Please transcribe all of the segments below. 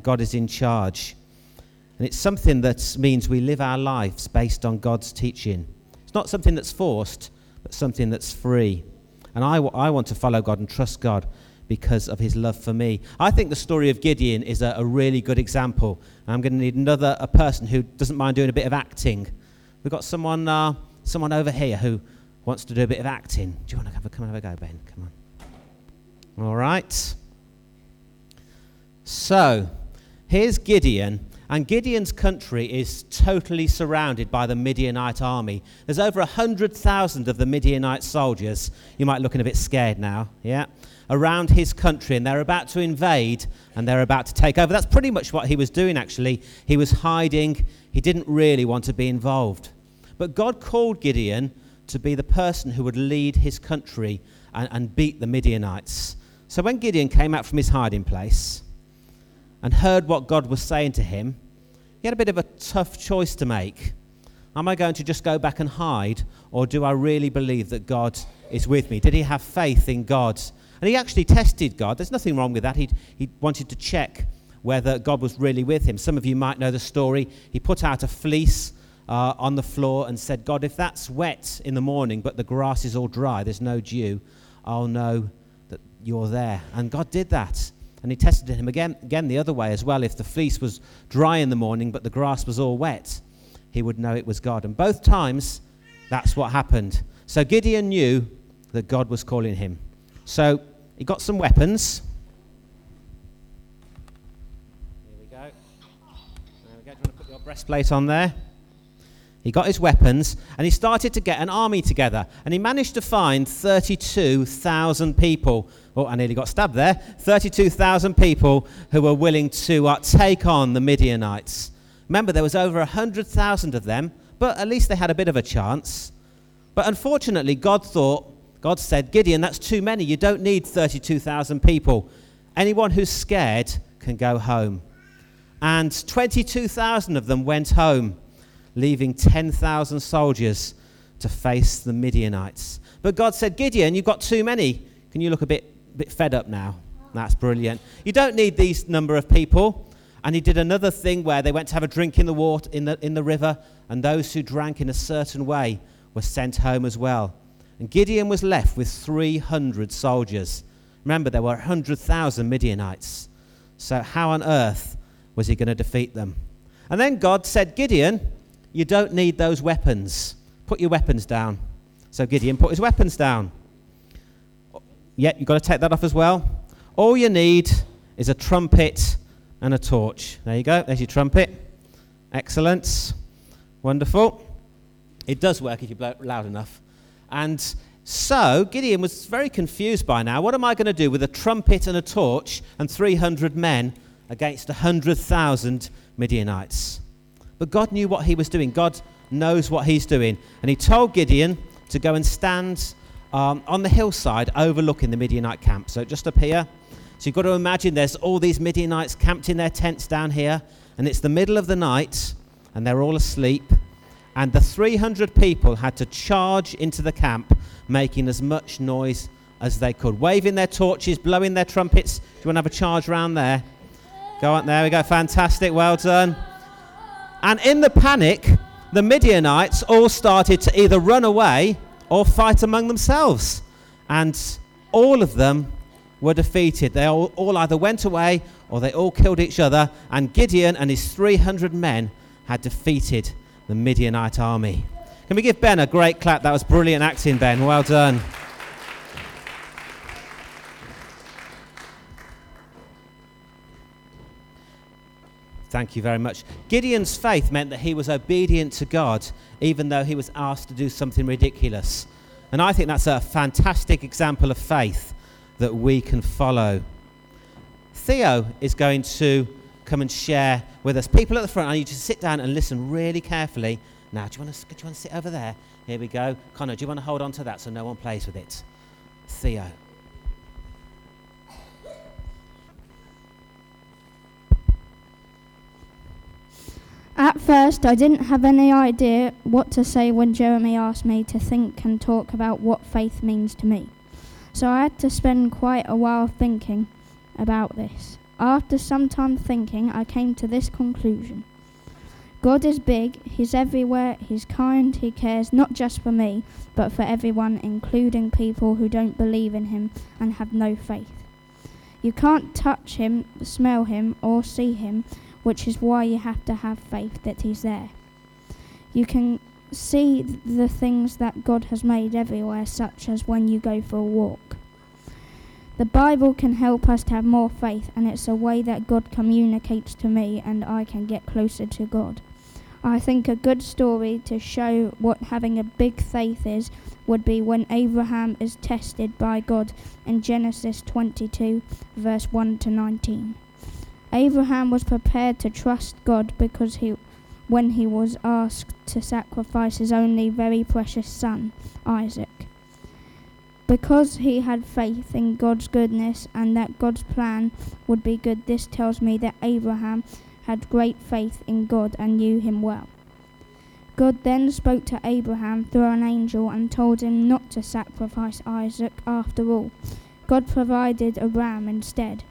and God is in charge. And it's something that means we live our lives based on God's teaching. It's not something that's forced, but something that's free. And I, I want to follow God and trust God because of his love for me. I think the story of Gideon is a, a really good example. I'm going to need another a person who doesn't mind doing a bit of acting. We've got someone, uh, someone over here who wants to do a bit of acting. Do you want to have a come and have a go, Ben? Come on. All right. So, here's Gideon, and Gideon's country is totally surrounded by the Midianite army. There's over 100,000 of the Midianite soldiers. You might looking a bit scared now, yeah? Around his country, and they're about to invade and they're about to take over. That's pretty much what he was doing, actually. He was hiding, he didn't really want to be involved. But God called Gideon to be the person who would lead his country and, and beat the Midianites. So when Gideon came out from his hiding place, and heard what God was saying to him, he had a bit of a tough choice to make. Am I going to just go back and hide, or do I really believe that God is with me? Did he have faith in God? And he actually tested God. There's nothing wrong with that. He, he wanted to check whether God was really with him. Some of you might know the story. He put out a fleece uh, on the floor and said, God, if that's wet in the morning, but the grass is all dry, there's no dew, I'll know that you're there. And God did that. And he tested him again, again the other way as well. If the fleece was dry in the morning, but the grass was all wet, he would know it was God. And both times, that's what happened. So Gideon knew that God was calling him. So he got some weapons. Here we go. There we go. Do you want to put your breastplate on there? He got his weapons and he started to get an army together. And he managed to find 32,000 people. Oh, I nearly got stabbed there. 32,000 people who were willing to uh, take on the Midianites. Remember, there was over 100,000 of them, but at least they had a bit of a chance. But unfortunately, God thought, God said, Gideon, that's too many. You don't need 32,000 people. Anyone who's scared can go home. And 22,000 of them went home leaving 10,000 soldiers to face the Midianites. But God said, Gideon, you've got too many. Can you look a bit, bit fed up now? That's brilliant. You don't need these number of people. And he did another thing where they went to have a drink in the water in the, in the river, and those who drank in a certain way were sent home as well. And Gideon was left with 300 soldiers. Remember, there were 100,000 Midianites. So, how on earth was he going to defeat them? And then God said, Gideon, you don't need those weapons. Put your weapons down. So Gideon put his weapons down. Yeah, you've got to take that off as well. All you need is a trumpet and a torch. There you go. There's your trumpet. Excellent. Wonderful. It does work if you blow loud enough. And so Gideon was very confused by now. What am I going to do with a trumpet and a torch and 300 men against 100,000 Midianites? But God knew what he was doing. God knows what he's doing. And he told Gideon to go and stand um, on the hillside overlooking the Midianite camp. So just up here. So you've got to imagine there's all these Midianites camped in their tents down here. And it's the middle of the night. And they're all asleep. And the 300 people had to charge into the camp, making as much noise as they could, waving their torches, blowing their trumpets. Do you want to have a charge around there? Go on, there we go. Fantastic. Well done. And in the panic, the Midianites all started to either run away or fight among themselves. And all of them were defeated. They all, all, either went away or they all killed each other. And Gideon and his 300 men had defeated the Midianite army. Can we give Ben a great clap? That was brilliant acting, Ben. Well done. Thank you very much. Gideon's faith meant that he was obedient to God, even though he was asked to do something ridiculous. And I think that's a fantastic example of faith that we can follow. Theo is going to come and share with us. People at the front, I need you to sit down and listen really carefully. Now, do you want to, do you want to sit over there? Here we go. Connor, do you want to hold on to that so no one plays with it? Theo. At first, I didn't have any idea what to say when Jeremy asked me to think and talk about what faith means to me. So I had to spend quite a while thinking about this. After some time thinking, I came to this conclusion. God is big, He's everywhere, He's kind, He cares not just for me, but for everyone, including people who don't believe in Him and have no faith. You can't touch Him, smell Him, or see Him, which is why you have to have faith that He's there. You can see the things that God has made everywhere, such as when you go for a walk. The Bible can help us to have more faith, and it's a way that God communicates to me, and I can get closer to God. I think a good story to show what having a big faith is would be when Abraham is tested by God in Genesis 22, verse 1 to 19. Abraham was prepared to trust God because he when he was asked to sacrifice his only very precious son, Isaac. Because he had faith in God's goodness and that God's plan would be good, this tells me that Abraham had great faith in God and knew him well. God then spoke to Abraham through an angel and told him not to sacrifice Isaac after all. God provided a ram instead.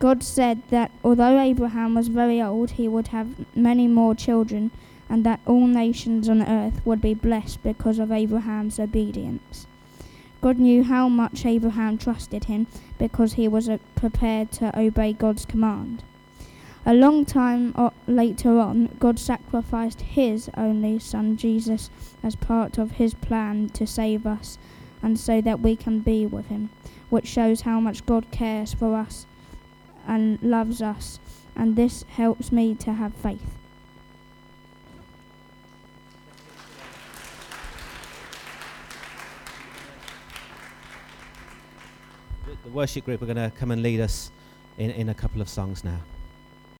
God said that although Abraham was very old, he would have many more children, and that all nations on earth would be blessed because of Abraham's obedience. God knew how much Abraham trusted him because he was uh, prepared to obey God's command. A long time o- later on, God sacrificed his only son Jesus as part of his plan to save us and so that we can be with him, which shows how much God cares for us and loves us, and this helps me to have faith. The- worship group are going to come and lead us in, in a couple of songs now.